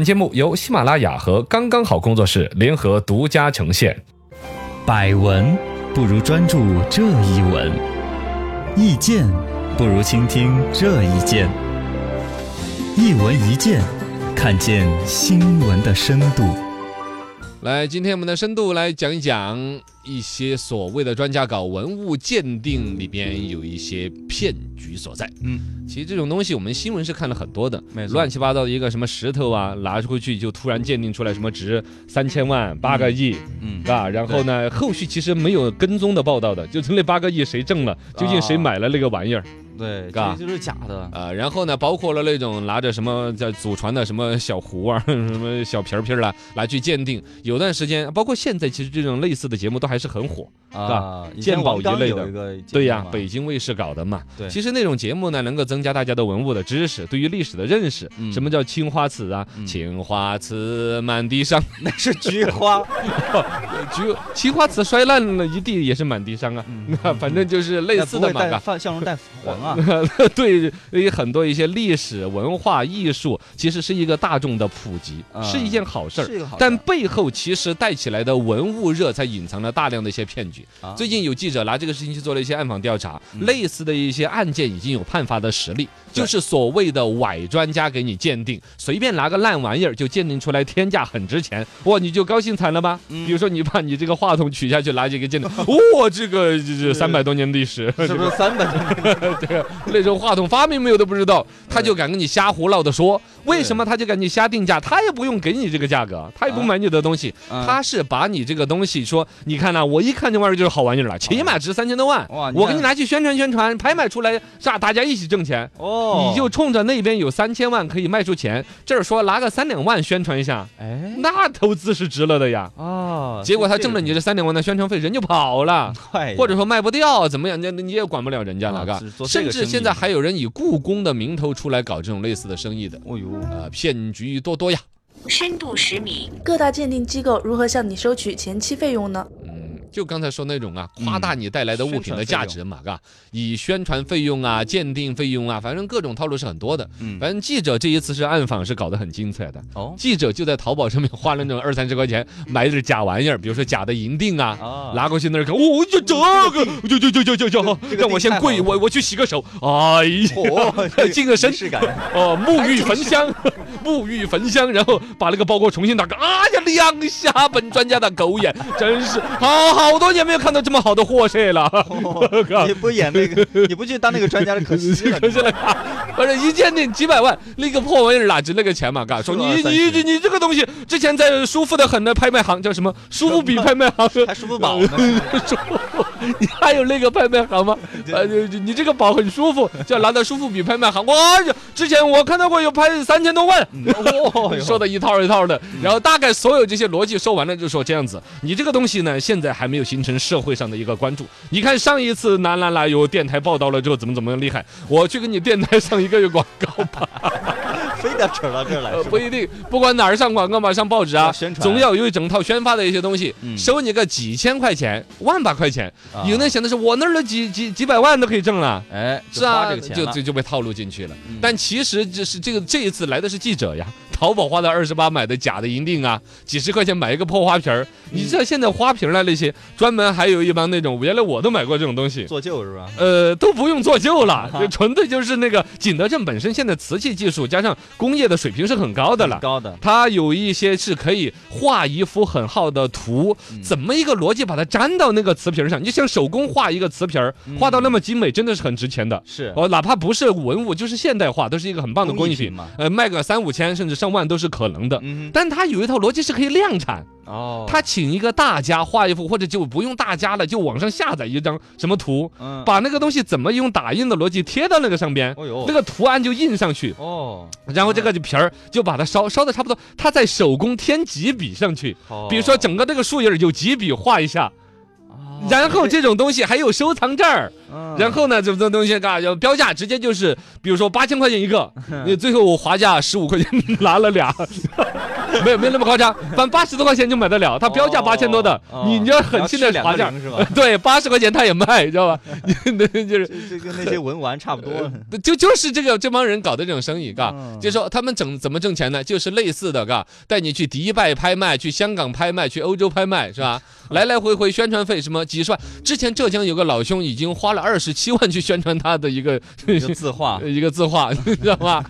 本节目由喜马拉雅和刚刚好工作室联合独家呈现。百闻不如专注这一闻，意见不如倾听这一见。一闻一见，看见新闻的深度。来，今天我们的深度来讲一讲一些所谓的专家搞文物鉴定里边有一些骗局所在。嗯，其实这种东西我们新闻是看了很多的，乱七八糟的一个什么石头啊，拿出去就突然鉴定出来什么值三千万、八个亿，嗯啊，然后呢，后续其实没有跟踪的报道的，就是那八个亿谁挣了，究竟谁买了那个玩意儿。对，嘎这就是假的。啊，然后呢，包括了那种拿着什么叫祖传的什么小壶啊，什么小瓶瓶儿啦，拿去鉴定。有段时间，包括现在，其实这种类似的节目都还是很火。啊，以鉴宝一类的对呀，北京卫视搞的嘛。对其实那种节目呢，能够增加大家的文物的知识，对于历史的认识。嗯什么叫青花瓷啊？嗯青花瓷满地伤，那是菊花，菊青花瓷摔烂了一地也是满地伤啊。那 反正就是类似的嘛，嘎带放笑容带黄啊。对于很多一些历史文化艺术，其实是一个大众的普及，啊是一件好事儿，但背后其实带起来的文物热，才隐藏了大量的一些骗局。啊。最近有记者拿这个事情去做了一些暗访调查，嗯。类似的一些案件已经有判罚的实例，就是所谓的伪专家给你鉴定，随便拿个烂玩意儿就鉴定出来天价很值钱，哇，你就高兴惨了吧？嗯。比如说你把你这个话筒取下去拿这个鉴定，哇，这个三百多年历史，是不是？三百多？这个那种话筒发明没有都不知道，他就敢跟你瞎胡闹的说，为什么他就敢你瞎定价？他也不用给你这个价格，他也不买你的东西，啊他是把你这个东西说，你看呐、我一看这玩意儿就是好玩意儿了，起码值三千多万，哇我给你拿去宣传宣传，拍卖出来，是吧？大家一起挣钱。哦，你就冲着那边有三千万可以卖出钱，这儿说拿个三两万宣传一下，哎那投资是值了的呀。哦，结果他挣了你这三两万的宣传费，人就跑了。或者说卖不掉，怎么样？那那你也管不了人家了，嘎甚至现在还有人以故宫的名头出来搞这种类似的生意的，哦呦，呃，骗局多多呀。深度十米，各大鉴定机构如何向你收取前期费用呢？嗯，就刚才说那种啊，夸嗯大你带来的物品的价值嘛，嘎，以宣传费用啊、鉴定费用啊，反正各种套路是很多的。嗯，反正记者这一次是暗访，是搞得很精彩的。哦。记者就在淘宝上面花了那种二三十块钱 买点假玩意儿，比如说假的银锭啊，啊，拿过去那儿看，哦，就这个，就 就就就就就，让我先跪，我我去洗个手，哎呀，哦净个身哦，沐浴焚香，沐浴焚香，然后把那个包裹重新打开，哎呀，亮瞎本专家的狗眼，真是。好好多年没有看到这么好的货色了。哦你不演那个，你不去当那个专家的 可惜了，可惜了，反正一鉴定几百万，那个破玩意儿哪值那个钱嘛？嘎，说你你你你这个东西之前在舒服的很的拍卖行叫什么？舒服比 拍卖行还舒服宝呢，舒服，你还有那个拍卖行吗？呃，你你这个宝很舒服，叫拿到舒服比拍卖行。哇，之前我看到过有拍三千多万，说的一套一套的。然后大概所有这些逻辑说完了，就说这样子，你这个东西呢，现在还没有形成社会上的一个关注。你看上一次哪哪哪有电台报道了之后，怎么怎么样厉害，我去给你电台上一个月广告吧。非得扯到这儿来呃，不一定，不管哪儿上广告嘛，上报纸啊宣，传。总要有一整套宣发的一些东西，嗯。收你个几千块钱、万把块钱，啊。有人想的是我那儿的几几几百万都可以挣了。哎，是啊，就就就被套路进去了。嗯。但其实这是这个这一次来的是记者呀，淘宝花的二十八买的假的银锭啊，几十块钱买一个破花瓶儿。你知道现在花瓶儿啊那些专门还有一帮那种，原来我都买过这种东西。做旧是吧？呃，都不用做旧了，就 纯粹就是那个景德镇本身现在瓷器技术加上工业的水平是很高的了。高的，它有一些是可以画一幅很好的图，嗯怎么一个逻辑把它粘到那个瓷瓶上？你就像手工画一个瓷瓶画到那么精美，真的是很值钱的。是哦，哪怕不是文物，就是现代化，都是一个很棒的工艺品。嘛，呃，卖个三五千甚至上万都是可能的。嗯但他有一套逻辑是可以量产，哦，他请一个大家画一幅，或者就不用大家了，就网上下载一张什么图，嗯，把那个东西怎么用打印的逻辑贴到那个上边，哦那个图案就印上去，哦，然后这个皮儿就把它烧烧的差不多，他再手工添几笔上去，比如说整个这个树叶有几笔画一下，哦，然后这种东西还有收藏证儿，嗯然后呢，这这东西嘎要标价直接就是，比如说八千块钱一个，你最后我划价十五块钱拿了俩，没有没有那么夸张，反正八十多块钱就买得了，他标价哦八千多的，哦你你要狠心的划价 对，八十块钱他也卖，知道吧？那就是这这跟那些文玩差不多。就就是这个这帮人搞的这种生意，嘎，嗯就是说他们整怎么挣钱呢？就是类似的，嘎，带你去迪拜拍卖，去香港拍卖，去欧洲拍卖，是吧？来来回回宣传费什么几十万。之前浙江有个老兄已经花了二十七万去宣传他的一个 一个字画，一个字画，你知道吧？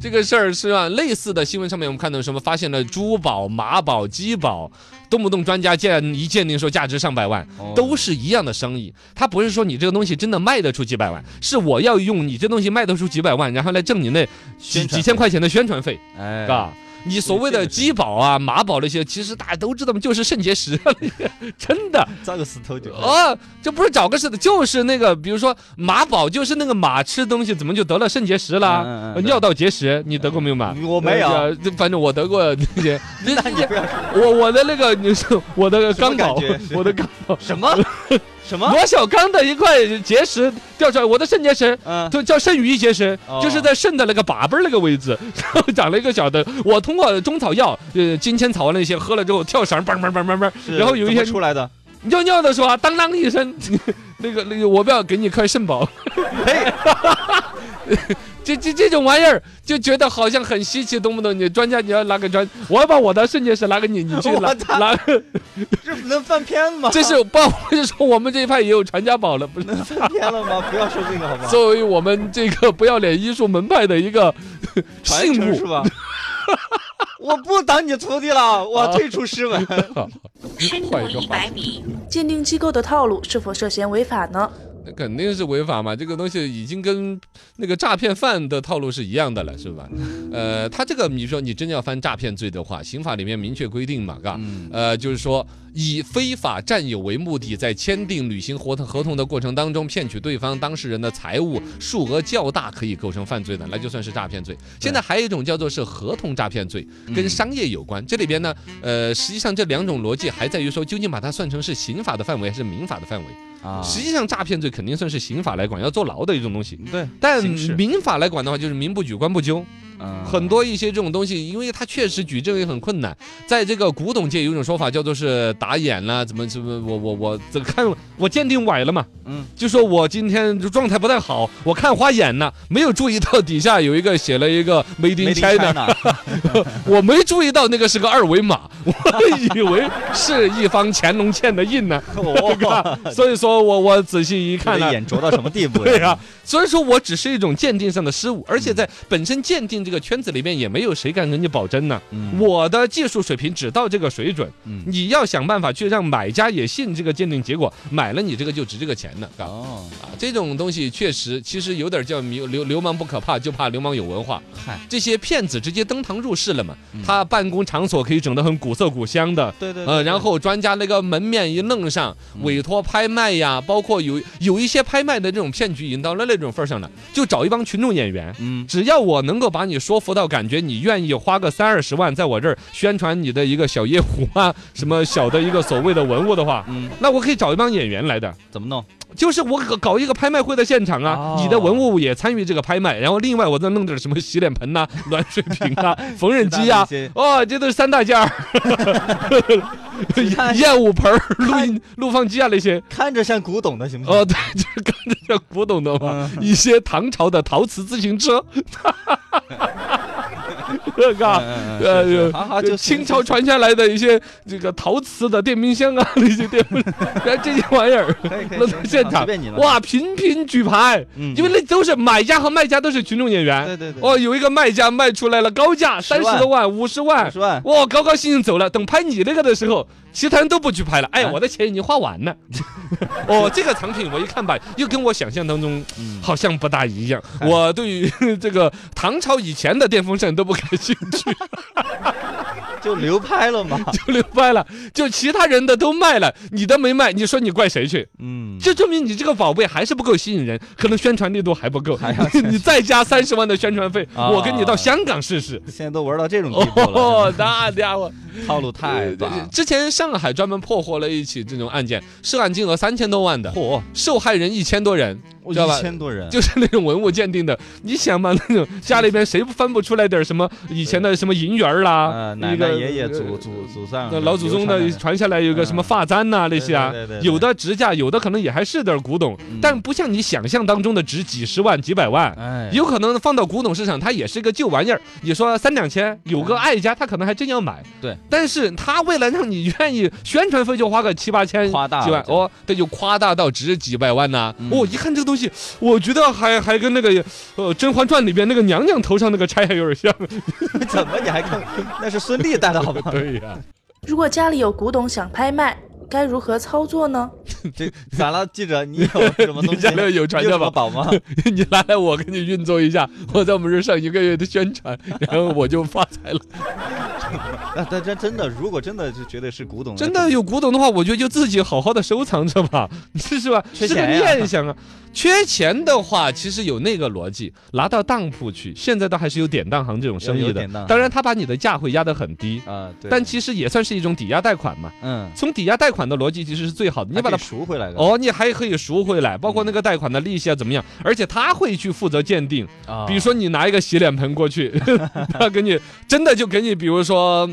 这个事儿是吧？类似的新闻上面我们看到什么？发现了珠宝、马宝、鸡宝，动不动专家鉴一鉴定说价值上百万，哦都是一样的生意。他不是说你这个东西真的卖得出几百万，是我要用你这东西卖得出几百万，然后来挣你那几几千块钱的宣传费，哎，嘎。你所谓的鸡宝啊、马宝那些，其实大家都知道嘛，就是肾结石，真的。找个石头就哦，这不是找个石头，就是那个，比如说马宝，就是那个马吃东西怎么就得了肾结石啦？嗯嗯嗯呃尿道结石，你得过没有嘛？我没有反正我得过那些。我我的那个你是我的什么肛宝，我的肛宝，什么什么？罗小刚的一块结石掉出来，我的肾结石。嗯，就叫肾盂结石，哦就是在肾的那个把背儿那个位置，然 后长了一个小的。我通过中草药，呃，金钱草啊那些喝了之后跳绳，嘣嘣嘣嘣嘣，然后有一天出来的，尿尿的时候啊，当啷一声，那个那个，我不要给你块肾宝。嘿，这这这种玩意儿就觉得好像很稀奇，懂不懂？你专家你要拿个专，我要把我的肾结石拿给你，你去拿拿。这不能翻篇吗？这是不我就说我们这一派也有传家宝了，不是？能翻篇了吗？不要说这个好吗？作为我们这个不要脸医术门派的一个传信物，承是吧？我不当你徒弟了，我啊退出师门。深度换一个话一百米，鉴定机构的套路是否涉嫌违法呢？那肯定是违法嘛。这个东西已经跟那个诈骗犯的套路是一样的了，是吧？呃，他这个你说你真要犯诈骗罪的话，刑法里面明确规定嘛，嘎。嗯，呃，就是说以非法占有为目的，在签订履行合同合同的过程当中，骗取对方当事人的财物数额较大，可以构成犯罪的，那就算是诈骗罪。现在还有一种叫做是合同诈骗罪，跟嗯商业有关。这里边呢，呃，实际上这两种逻辑还在于说，究竟把它算成是刑法的范围还是民法的范围？啊，实际上，诈骗罪肯定算是刑法来管，要坐牢的一种东西。对，但民法来管的话，就是民不举，官不究。嗯。很多一些这种东西，因为它确实举证也很困难。在这个古董界有一种说法叫做是打眼了，怎么怎么，我我我这个看我鉴定崴了嘛，嗯，就说我今天就状态不太好，我看花眼了，没有注意到底下有一个写了一个 Made in China，China 我没注意到那个是个二维码，我以为是一方乾隆欠的印呢，哦，所以说我我仔细一看眼拙到什么地步？对啊，所以说我只是一种鉴定上的失误，而且在本身鉴定这个圈子里面，也没有谁敢跟你保真呢。嗯我的技术水平只到这个水准，嗯你要想办法去让买家也信这个鉴定结果，买了你这个就值这个钱了，啊。哦，啊，这种东西确实，其实有点叫流流流氓不可怕，就怕流氓有文化。嗨，这些骗子直接登堂入室了嘛嗯，他办公场所可以整得很古色古香的，对对，呃，对然后专家那个门面一弄上，委托拍卖呀，包括有有一些拍卖的这种骗局，已经到了那种份儿上了，就找一帮群众演员。嗯，只要我能够把你说服到，感觉你愿意花个三二十万在我这儿宣传你的一个小夜壶啊，什么小的一个所谓的文物的话，嗯，那我可以找一帮演员来的，怎么弄？就是我搞搞一个拍卖会的现场啊，哦。你的文物也参与这个拍卖，然后另外我再弄点什么洗脸盆呐、暖水瓶啊、缝纫机啊哦，这都是三大件儿。燕舞盆儿、录音录放机啊那些，看着像古董的，行不行？哦，对，就是看着像古董的嘛，嗯。一些唐朝的陶瓷自行车，这个。呃，清朝传下来的一些这个陶瓷的电冰箱啊，那些电风，然 后这些玩意儿可以可以弄行行到现场哇，频频举牌，嗯因为那都是买家和卖家都是群众演员。对对对，哦，有一个卖家卖出来了高价三十多万、五十万，十万，哇，高高兴兴走了。等拍你那个的时候，其他人都不去拍了。哎我的钱已经花完了。哦，这个藏品我一看吧，又跟我想象当中嗯好像不大一样。我对于 这个唐朝以前的电风扇都不感兴趣，就流拍了嘛。就流拍了。就其他人的都卖了，你的没卖，你说你怪谁去？嗯，这证明你这个宝贝还是不够吸引人，可能宣传力度还不够还。你再加三十万的宣传费，啊我跟你到香港试试。现在都玩到这种地步了。哦，那家伙，套路太大呃。之前上海专门破获了一起这种案件，涉案金额三千多万的，嚯，受害人一千多人，知道吧？一？千多人，就是那种文物鉴定的，你想嘛，那种家里边谁不翻不出来点儿什么以前的什么银元儿啦呃，，奶奶、爷爷、呃祖祖祖上那老祖宗的传传下来有个什么发簪呐、那些啊对对对，对有的值价，有的可能也还是点儿古董，但不像你想象当中的值几十万、几百万。哎，有可能放到古董市场，它也是个旧玩意儿。你说三两千，有个爱家，他可能还真要买。对，但是他为了让你愿意，宣传费就花个七八千、几万哦，这就夸大到值几百万呐、嗯。哦，一看这个东西，我觉得还还跟那个呃《甄嬛传》里边那个娘娘头上那个钗还有点像。怎么你还看？那是孙俪戴的好吗？对呀、如果家里有古董想拍卖，该如何操作呢？这咋了，记者？你有什么东西？你家里有传家宝吗？你拿来我给你运作一下，我在我们这上一个月的宣传，然后我就发财了。那，但真真的，如果真的就觉得是古董，真的有古董的话，我觉得就自己好好的收藏着吧，是是吧？是个缺钱呀念想啊。缺钱的话，其实有那个逻辑，拿到当铺去，现在倒还是有典当行这种生意的当。然，他把你的价会压得很低，啊，对，但其实也算是一种抵押贷款嘛。嗯，从抵押贷款的逻辑其实是最好的，你把它赎回来的。哦，你还可以赎回来，包括那个贷款的利息啊怎么样，而且他会去负责鉴定。啊，比如说你拿一个洗脸盆过去，他给你真的就给你，比如说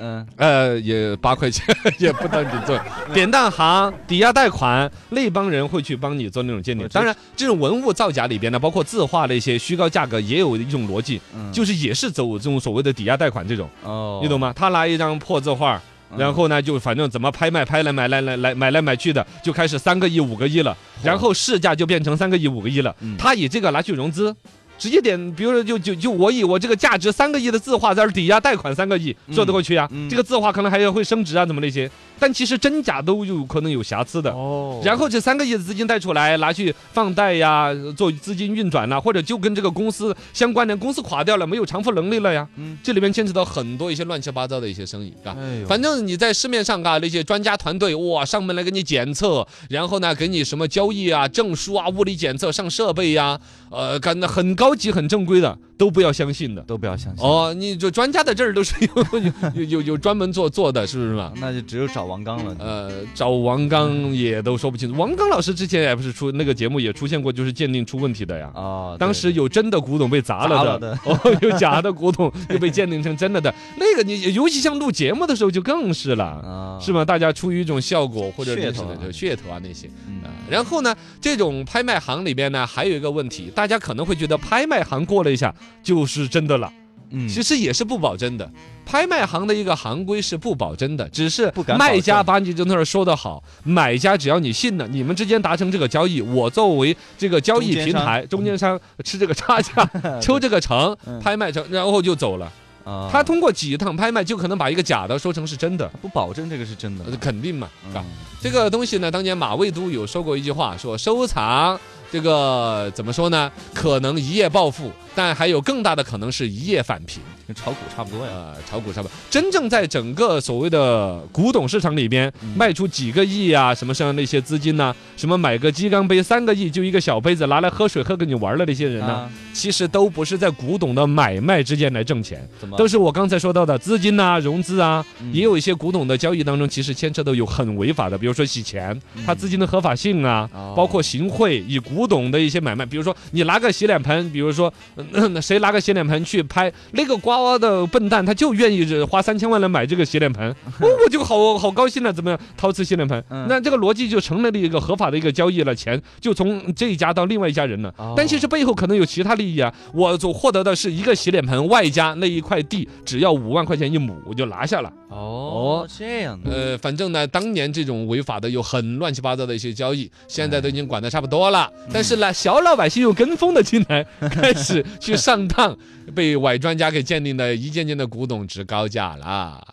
嗯，呃，也八块钱也不当你做典当行、抵押贷款那帮人会去帮你做那种鉴定。当然，这种文物造假里边呢，包括字画那些虚高价格，也有一种逻辑，嗯。就是也是走这种所谓的抵押贷款这种，哦，你懂吗？他拿一张破字画。嗯？然后呢，就反正怎么拍卖，拍来买来来来买来买去的，就开始三个亿、五个亿了，然后市价就变成三个亿、五个亿了嗯。他以这个拿去融资，直接点，比如说就就就我以我这个价值三个亿的字画在这儿抵押贷款三个亿，嗯说得过去啊嗯？这个字画可能还要会升值啊，怎么那些？但其实真假都有可能有瑕疵的。哦，然后这三个亿的资金贷出来，拿去放贷呀，做资金运转呐，或者就跟这个公司相关联，公司垮掉了，没有偿付能力了呀。嗯这里面牵扯到很多一些乱七八糟的一些生意，啊。哎，反正你在市面上啊，那些专家团队哇上门来给你检测，然后呢给你什么交易啊、证书啊、物理检测、上设备呀、呃，干的很高级、很正规的，都不要相信的。都不要相信，哦，你就专家的这儿都是 有有有有有专门做做的，是不是嘛？那就只有找王刚了。呃，找王刚也都说不清楚。王刚老师之前也不是出那个节目也出现过，就是鉴定出问题的呀。哦，当时有真的古董被砸砸了的，哦，有假的古董又被鉴定成真的的。那个你尤其像录节目的时候就更是了，啊，是吗？大家出于一种效果或者噱头噱头啊那些。然后呢，这种拍卖行里边呢，还有一个问题，大家可能会觉得拍卖行过了一下就是真的了，嗯，其实也是不保真的。拍卖行的一个行规是不保真的，只是卖家把你这那儿说的好，买家只要你信了，你们之间达成这个交易，我作为这个交易平台中间商。吃这个差价，抽这个成嗯，拍卖成，然后就走了。啊，他通过几趟拍卖，就可能把一个假的说成是真的，不保证这个是真的。呃，肯定嘛，是吧？嗯这个东西呢，当年马未都有说过一句话，说收藏这个怎么说呢？可能一夜暴富，但还有更大的可能是一夜返贫。跟炒股差不多呀。呃，炒股差不多。真正在整个所谓的古董市场里边，嗯卖出几个亿啊，什么像那些资金呐、什么买个鸡缸杯三个亿就一个小杯子拿来喝水喝跟你玩的那些人呢，啊，其实都不是在古董的买卖之间来挣钱，怎么都是我刚才说到的资金呐、融资啊，嗯也有一些古董的交易当中，其实牵扯到有很违法的，比如说洗钱，它资金的合法性啊，包括行贿，以古董的一些买卖，比如说你拿个洗脸盆，比如说、呃谁拿个洗脸盆去拍，那个瓜的笨蛋他就愿意呃花三千万来买这个洗脸盆，哦，我就好好高兴了，怎么样？陶瓷洗脸盆，嗯那这个逻辑就成了一个合法的一个交易了，钱就从这一家到另外一家人了。哦但其实背后可能有其他利益啊，我所获得的是一个洗脸盆，外加那一块地，只要五万块钱一亩，我就拿下了。哦，这样的，呃，反正呢，当年这种违法的有很乱七八糟的一些交易，现在都已经管得差不多了。但是呢，小老百姓又跟风的进来，开始去上当，被伪专家给鉴定的一件件的古董值高价了。